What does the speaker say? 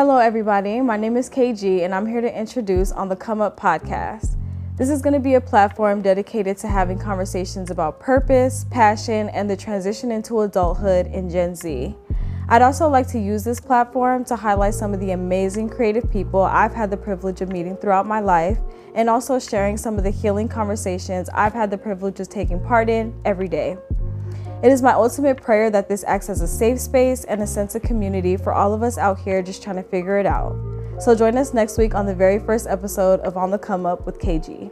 Hello, everybody. My name is KG, and I'm here to introduce on the Come Up podcast. This is going to be a platform dedicated to having conversations about purpose, passion, and the transition into adulthood in Gen Z. I'd also like to use this platform to highlight some of the amazing creative people I've had the privilege of meeting throughout my life and also sharing some of the healing conversations I've had the privilege of taking part in every day. It is my ultimate prayer that this acts as a safe space and a sense of community for all of us out here just trying to figure it out. So join us next week on the very first episode of On the Come Up with KG.